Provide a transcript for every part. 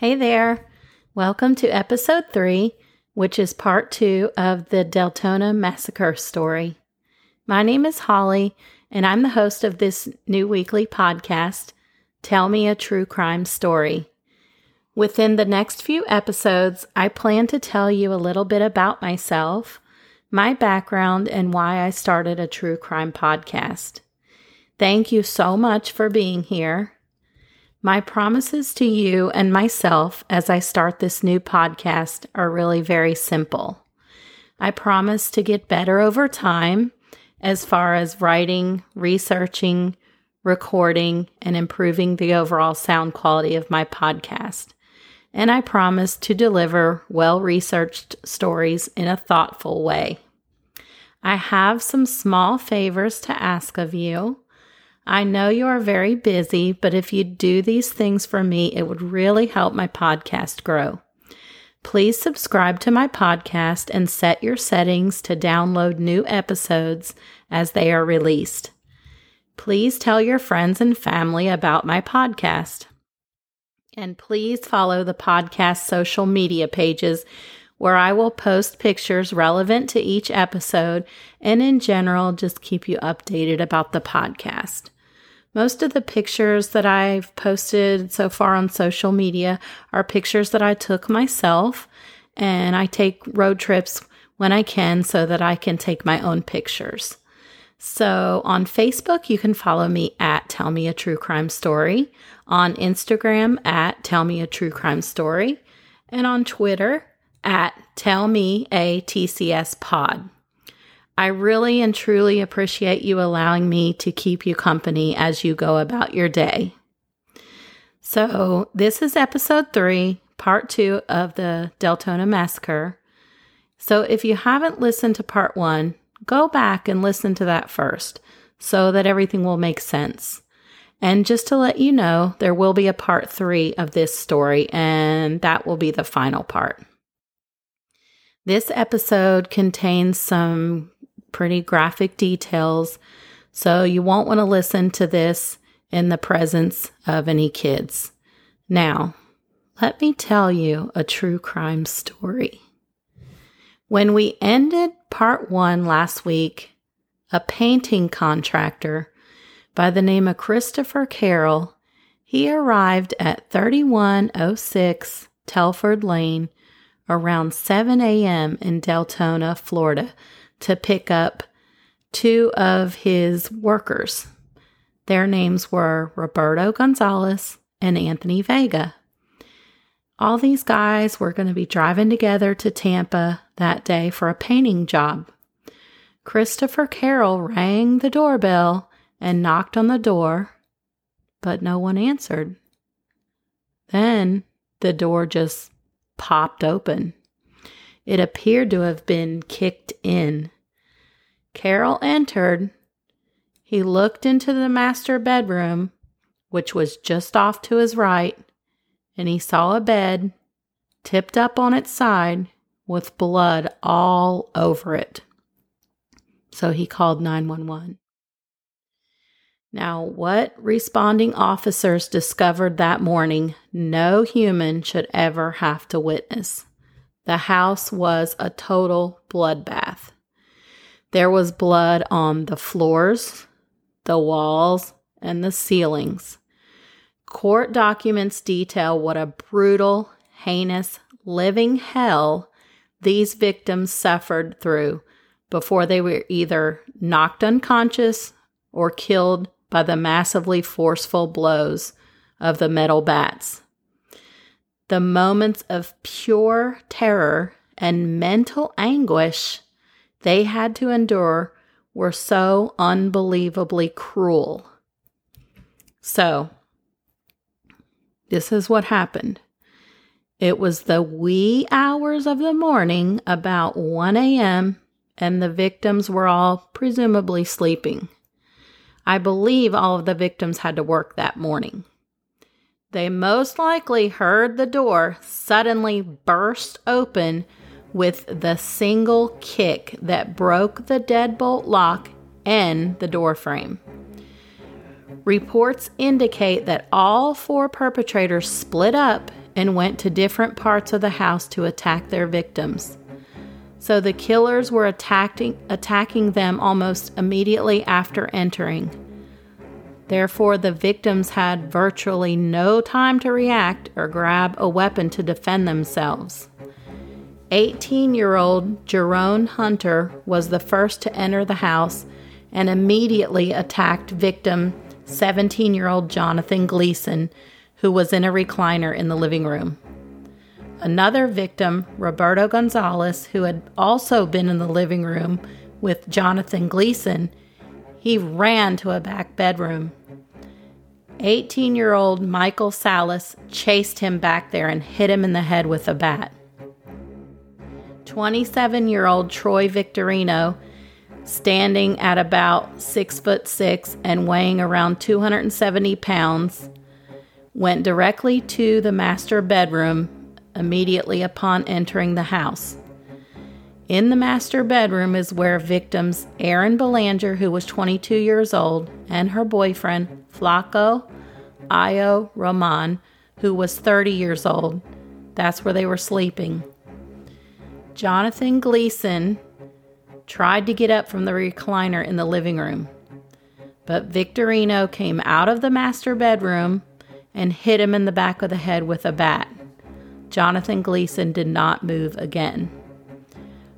Hey there. Welcome to episode three, which is part two of the Deltona Massacre story. My name is Holly, and I'm the host of this new weekly podcast, Tell Me a True Crime Story. Within the next few episodes, I plan to tell you a little bit about myself, my background, and why I started a true crime podcast. Thank you so much for being here. My promises to you and myself as I start this new podcast are really very simple. I promise to get better over time as far as writing, researching, recording, and improving the overall sound quality of my podcast. And I promise to deliver well researched stories in a thoughtful way. I have some small favors to ask of you. I know you are very busy, but if you do these things for me, it would really help my podcast grow. Please subscribe to my podcast and set your settings to download new episodes as they are released. Please tell your friends and family about my podcast. And please follow the podcast social media pages where I will post pictures relevant to each episode and in general just keep you updated about the podcast. Most of the pictures that I've posted so far on social media are pictures that I took myself, and I take road trips when I can so that I can take my own pictures. So on Facebook, you can follow me at Tell Me a True Crime Story, on Instagram at Tell Me a True Crime Story, and on Twitter at Tell Me a TCS Pod. I really and truly appreciate you allowing me to keep you company as you go about your day. So, this is episode three, part two of the Deltona Massacre. So, if you haven't listened to part one, go back and listen to that first so that everything will make sense. And just to let you know, there will be a part three of this story, and that will be the final part. This episode contains some pretty graphic details. So you won't want to listen to this in the presence of any kids. Now, let me tell you a true crime story. When we ended part one last week, a painting contractor by the name of Christopher Carroll, he arrived at 3106 Telford Lane around 7 a.m. in Deltona, Florida, to pick up two of his workers. Their names were Roberto Gonzalez and Anthony Vega. All these guys were going to be driving together to Tampa that day for a painting job. Christopher Carroll rang the doorbell and knocked on the door, but no one answered. Then the door just popped open. It appeared to have been kicked in. Carroll entered. He looked into the master bedroom, which was just off to his right, and he saw a bed tipped up on its side with blood all over it. So he called 911. Now, what responding officers discovered that morning, no human should ever have to witness. The house was a total bloodbath. There was blood on the floors, the walls, and the ceilings. Court documents detail what a brutal, heinous, living hell these victims suffered through before they were either knocked unconscious or killed by the massively forceful blows of the metal bats. The moments of pure terror and mental anguish they had to endure were so unbelievably cruel. So, this is what happened. It was the wee hours of the morning, about 1 a.m., and the victims were all presumably sleeping. I believe all of the victims had to work that morning. They most likely heard the door suddenly burst open with the single kick that broke the deadbolt lock and the door frame. Reports indicate that all four perpetrators split up and went to different parts of the house to attack their victims. So the killers were attacking, attacking them almost immediately after entering. Therefore, the victims had virtually no time to react or grab a weapon to defend themselves. 18 year old Jerome Hunter was the first to enter the house and immediately attacked victim 17 year old Jonathan Gleason, who was in a recliner in the living room. Another victim, Roberto Gonzalez, who had also been in the living room with Jonathan Gleason, he ran to a back bedroom 18 year old Michael Salas chased him back there and hit him in the head with a bat. 27 year old Troy Victorino, standing at about 6 foot 6 and weighing around 270 pounds, went directly to the master bedroom immediately upon entering the house. In the master bedroom is where victims Erin Belanger, who was 22 years old, and her boyfriend, Flaco Ayo Roman, who was 30 years old, that's where they were sleeping. Jonathan Gleason tried to get up from the recliner in the living room, but Victorino came out of the master bedroom and hit him in the back of the head with a bat. Jonathan Gleason did not move again.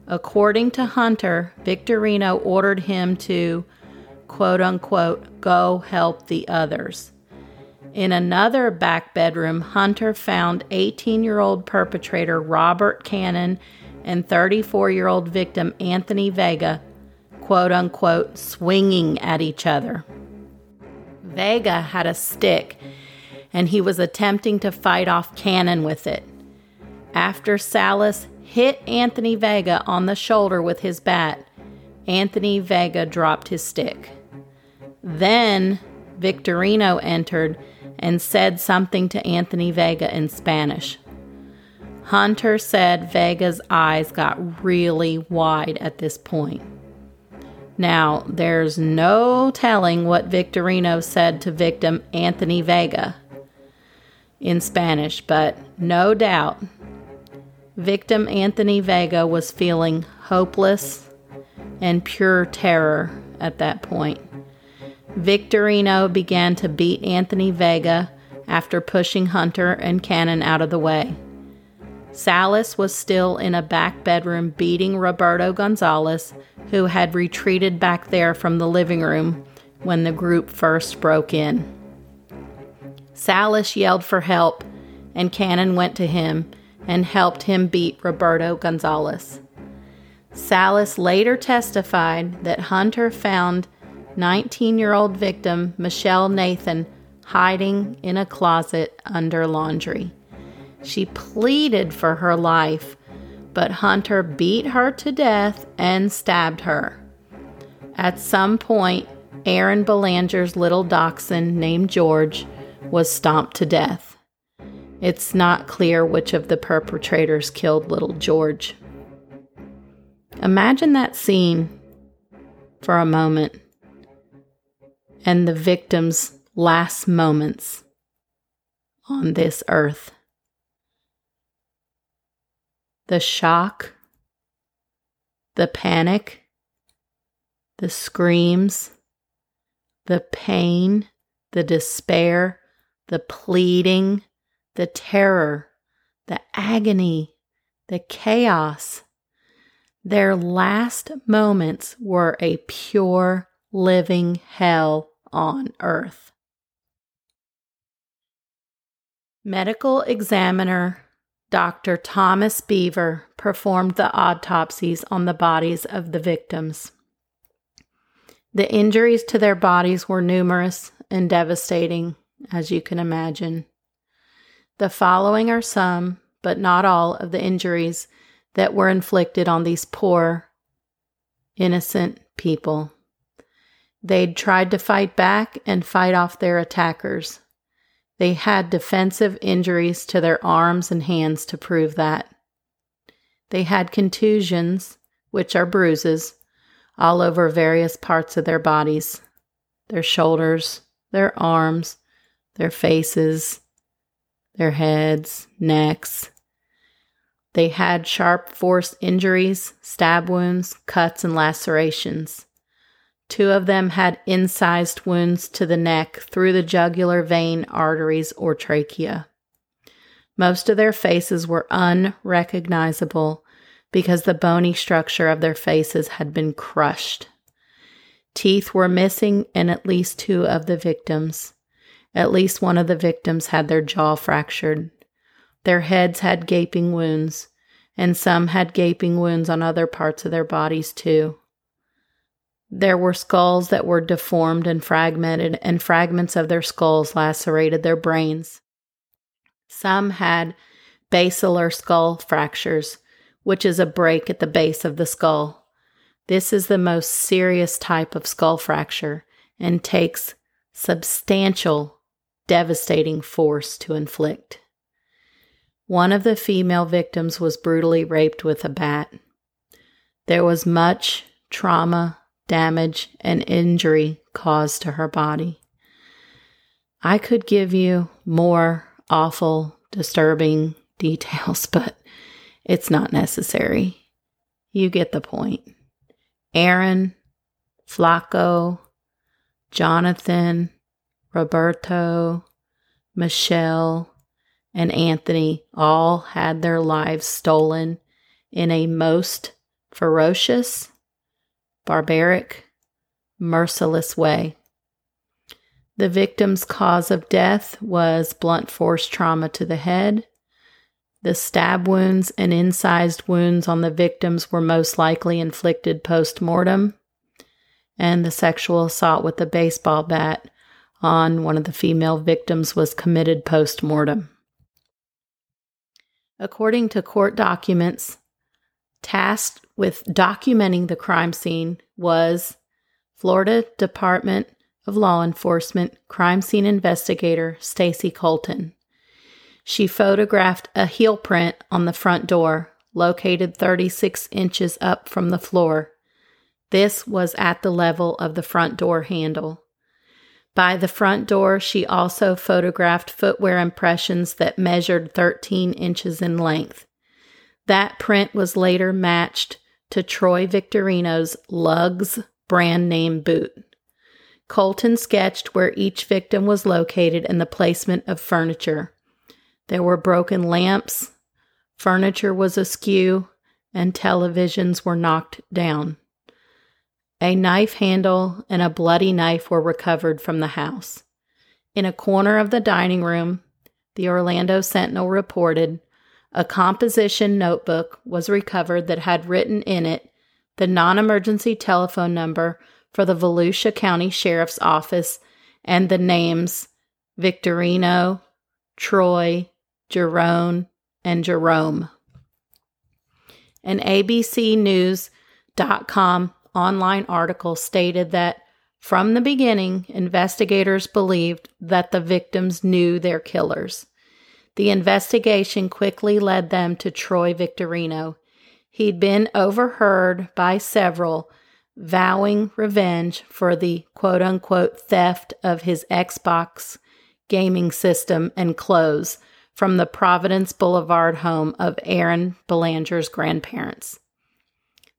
According to Hunter, Victorino ordered him to, quote unquote, go help the others. In another back bedroom, Hunter found 18 year old perpetrator Robert Cannon and 34 year old victim Anthony Vega, quote unquote, swinging at each other. Vega had a stick and he was attempting to fight off Cannon with it. After Salas hit Anthony Vega on the shoulder with his bat, Anthony Vega dropped his stick. Then Victorino entered and said something to Anthony Vega in Spanish. Hunter said Vega's eyes got really wide at this point. Now, there's no telling what Victorino said to victim Anthony Vega in Spanish, but no doubt Victim Anthony Vega was feeling hopeless and pure terror at that point. Victorino began to beat Anthony Vega after pushing Hunter and Cannon out of the way. Salas was still in a back bedroom beating Roberto Gonzalez, who had retreated back there from the living room when the group first broke in. Salas yelled for help, and Cannon went to him and helped him beat Roberto Gonzalez. Salas later testified that Hunter found 19 year old victim Michelle Nathan hiding in a closet under laundry. She pleaded for her life, but Hunter beat her to death and stabbed her. At some point, Erin Belanger's little dachshund named George was stomped to death. It's not clear which of the perpetrators killed little George. Imagine that scene for a moment and the victim's last moments on this earth. The shock, the panic, the screams, the pain, the despair, the pleading, the terror, the agony, the chaos. Their last moments were a pure living hell on earth. Medical examiner Dr. Thomas Beaver performed the autopsies on the bodies of the victims. The injuries to their bodies were numerous and devastating, as you can imagine. The following are some, but not all, of the injuries that were inflicted on these poor, innocent people. They'd tried to fight back and fight off their attackers. They had defensive injuries to their arms and hands to prove that. They had contusions, which are bruises, all over various parts of their bodies their shoulders, their arms, their faces, their heads, necks. They had sharp force injuries, stab wounds, cuts, and lacerations. Two of them had incised wounds to the neck through the jugular vein, arteries, or trachea. Most of their faces were unrecognizable because the bony structure of their faces had been crushed. Teeth were missing in at least two of the victims. At least one of the victims had their jaw fractured. Their heads had gaping wounds, and some had gaping wounds on other parts of their bodies too. There were skulls that were deformed and fragmented, and fragments of their skulls lacerated their brains. Some had basilar skull fractures, which is a break at the base of the skull. This is the most serious type of skull fracture and takes substantial, devastating force to inflict. One of the female victims was brutally raped with a bat. There was much trauma damage, and injury caused to her body. I could give you more awful, disturbing details, but it's not necessary. You get the point. Erin, Flaco, Jonathan, Roberto, Michelle, and Anthony all had their lives stolen in a most ferocious barbaric, merciless way. The victim's cause of death was blunt force trauma to the head. The stab wounds and incised wounds on the victims were most likely inflicted post mortem, and the sexual assault with a baseball bat on one of the female victims was committed post mortem. According to court documents, tasked with documenting the crime scene was Florida Department of Law Enforcement crime scene investigator Stacy Colton. She photographed a heel print on the front door, located 36 inches up from the floor. This was at the level of the front door handle. By the front door, she also photographed footwear impressions that measured 13 inches in length. That print was later matched to Troy Victorino's Lugz brand name boot. Colton sketched where each victim was located and the placement of furniture. There were broken lamps, furniture was askew, and televisions were knocked down. A knife handle and a bloody knife were recovered from the house. In a corner of the dining room, the Orlando Sentinel reported a composition notebook was recovered that had written in it the non emergency telephone number for the Volusia County Sheriff's Office and the names Victorino, Troy, Jerome, and Jerome. An ABCNews.com online article stated that from the beginning, investigators believed that the victims knew their killers. The investigation quickly led them to Troy Victorino. He'd been overheard by several, vowing revenge for the quote unquote theft of his Xbox gaming system and clothes from the Providence Boulevard home of Erin Belanger's grandparents.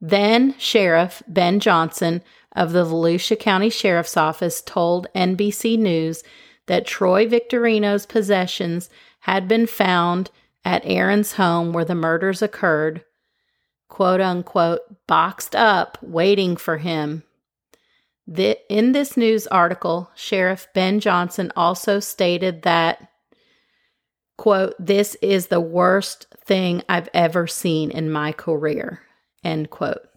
Then Sheriff Ben Johnson of the Volusia County Sheriff's Office told NBC News that Troy Victorino's possessions had been found at Erin's home where the murders occurred, quote unquote, boxed up, waiting for him. The, in this news article, Sheriff Ben Johnson also stated that, quote, this is the worst thing I've ever seen in my career, end quote.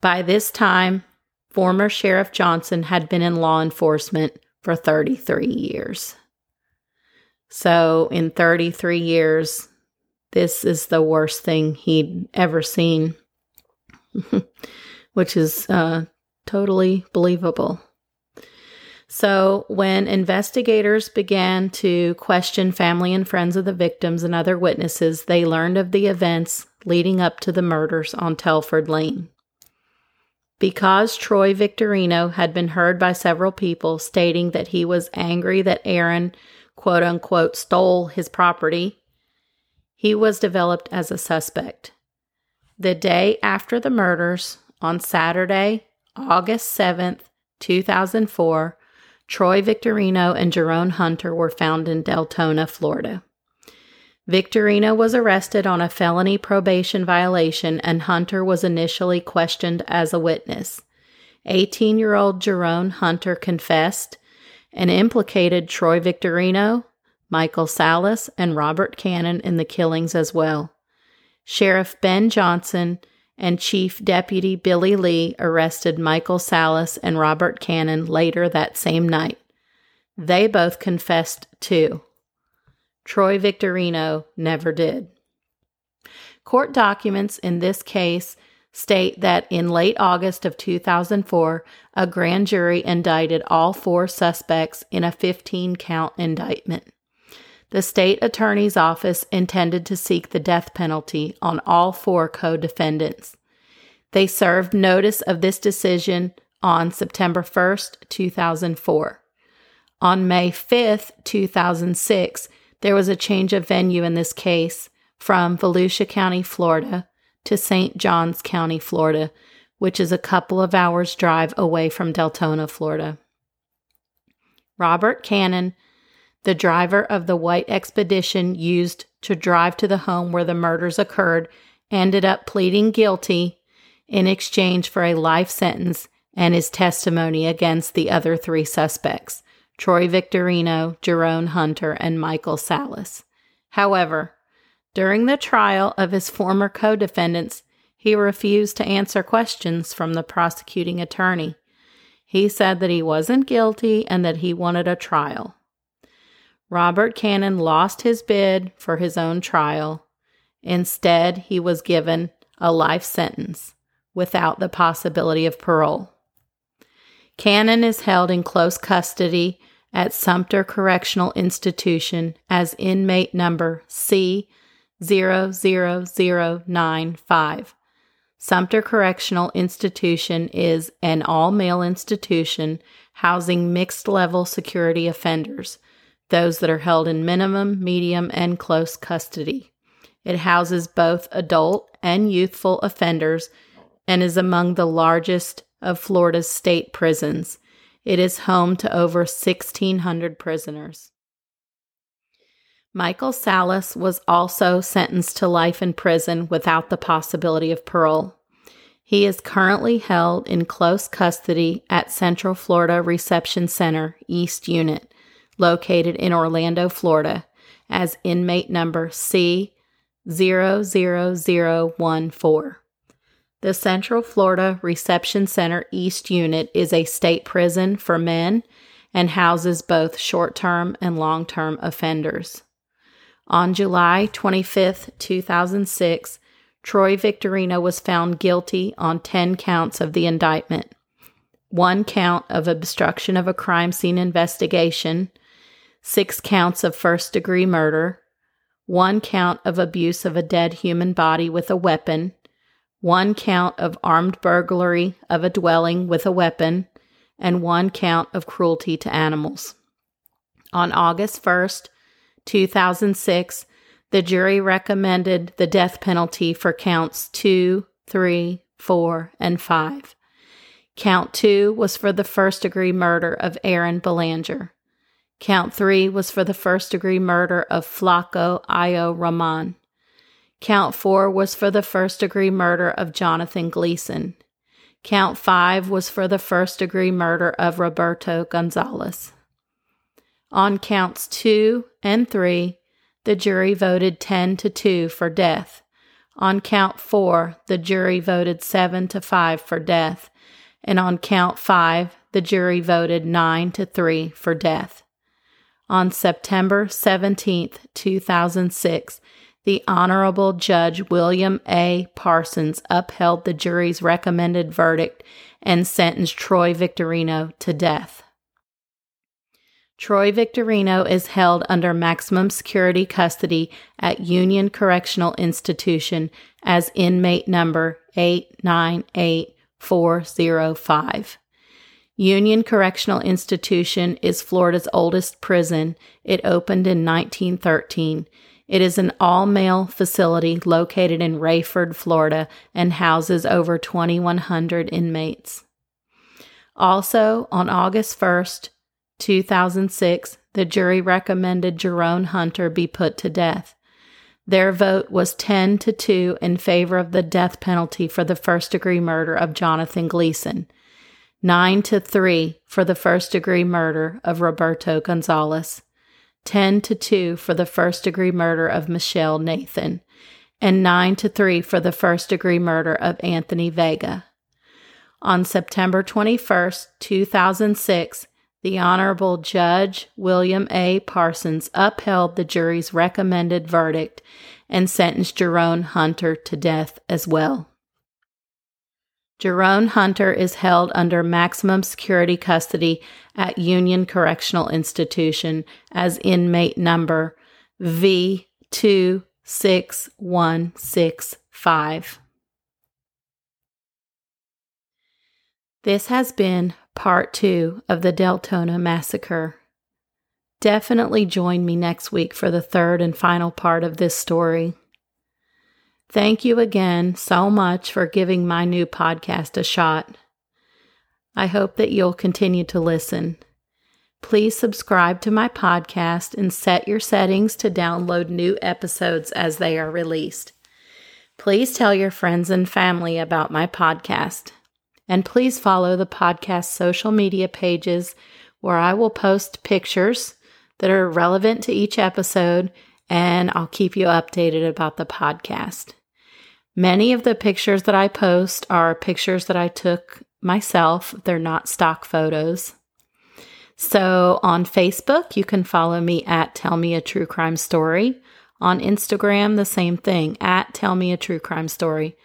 By this time, former Sheriff Johnson had been in law enforcement for 33 years. So, in 33 years, this is the worst thing he'd ever seen, which is uh, totally believable. So, when investigators began to question family and friends of the victims and other witnesses, they learned of the events leading up to the murders on Telford Lane. Because Troy Victorino had been heard by several people stating that he was angry that Erin quote unquote stole his property, he was developed as a suspect. The day after the murders, on Saturday, August 7th, 2004, Troy Victorino and Jerome Hunter were found in Deltona, Florida. Victorino was arrested on a felony probation violation, and Hunter was initially questioned as a witness. 18 year old Jerome Hunter confessed and implicated Troy Victorino, Michael Salas, and Robert Cannon in the killings as well. Sheriff Ben Johnson and Chief Deputy Billy Lee arrested Michael Salas and Robert Cannon later that same night. They both confessed too. Troy Victorino never did. Court documents in this case state that in late August of 2004, a grand jury indicted all four suspects in a 15 count indictment. The state attorney's office intended to seek the death penalty on all four co defendants. They served notice of this decision on September 1st, 2004. On May 5th, 2006, there was a change of venue in this case from Volusia County, Florida to St. Johns County, Florida, which is a couple of hours' drive away from Deltona, Florida. Robert Cannon the driver of the white expedition used to drive to the home where the murders occurred ended up pleading guilty in exchange for a life sentence and his testimony against the other three suspects Troy Victorino, Jerome Hunter, and Michael Salas. However, during the trial of his former co defendants, he refused to answer questions from the prosecuting attorney. He said that he wasn't guilty and that he wanted a trial. Robert Cannon lost his bid for his own trial. Instead, he was given a life sentence without the possibility of parole. Cannon is held in close custody at Sumter Correctional Institution as inmate number C00095. Sumter Correctional Institution is an all male institution housing mixed level security offenders those that are held in minimum, medium, and close custody. It houses both adult and youthful offenders and is among the largest of Florida's state prisons. It is home to over 1,600 prisoners. Michael Salas was also sentenced to life in prison without the possibility of parole. He is currently held in close custody at Central Florida Reception Center, East Unit located in Orlando, Florida, as inmate number C00014. The Central Florida Reception Center East Unit is a state prison for men and houses both short term and long term offenders. On July 25, 2006, Troy Victorino was found guilty on 10 counts of the indictment one count of obstruction of a crime scene investigation, six counts of first degree murder, one count of abuse of a dead human body with a weapon, one count of armed burglary of a dwelling with a weapon, and one count of cruelty to animals. On August 1st, 2006, the jury recommended the death penalty for counts 2, 3, 4, and 5. Count 2 was for the first degree murder of Erin Belanger. Count three was for the first degree murder of Flaco Ayo Roman. Count four was for the first degree murder of Jonathan Gleason. Count five was for the first degree murder of Roberto Gonzalez. On counts two and three, the jury voted 10 to 2 for death. On count four, the jury voted 7 to 5 for death. And on count five, the jury voted 9 to 3 for death. On September 17, 2006, the Honorable Judge William A. Parsons upheld the jury's recommended verdict and sentenced Troy Victorino to death. Troy Victorino is held under maximum security custody at Union Correctional Institution as inmate number 898405. Union Correctional Institution is Florida's oldest prison. It opened in 1913. It is an all male facility located in Raiford, Florida, and houses over 2,100 inmates. Also, on August 1st, 2006, the jury recommended Jerome Hunter be put to death. Their vote was 10 to 2 in favor of the death penalty for the first degree murder of Jonathan Gleason, 9 to 3 for the first degree murder of Roberto Gonzalez, 10 to 2 for the first degree murder of Michelle Nathan, and 9 to 3 for the first degree murder of Anthony Vega. On September 21, 2006, the Honorable Judge William A. Parsons upheld the jury's recommended verdict and sentenced Jerome Hunter to death as well. Jerome Hunter is held under maximum security custody at Union Correctional Institution as inmate number V26165. This has been part two of the Deltona Massacre. Definitely join me next week for the third and final part of this story. Thank you again so much for giving my new podcast a shot. I hope that you'll continue to listen. Please subscribe to my podcast and set your settings to download new episodes as they are released. Please tell your friends and family about my podcast. And please follow the podcast social media pages where I will post pictures that are relevant to each episode and I'll keep you updated about the podcast. Many of the pictures that I post are pictures that I took myself, they're not stock photos. So on Facebook, you can follow me at Tell Me a True Crime Story. On Instagram, the same thing at Tell Me a True Crime Story.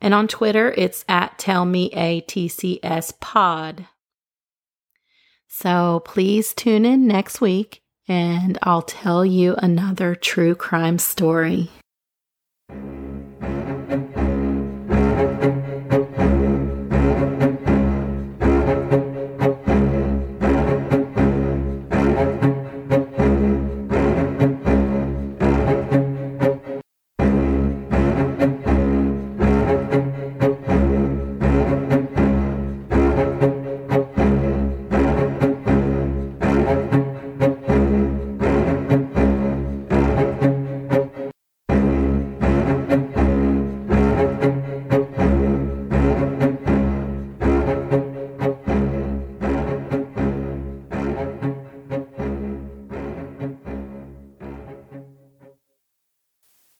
And on Twitter, it's at Tell Me a TCS Pod. So please tune in next week and I'll tell you another true crime story.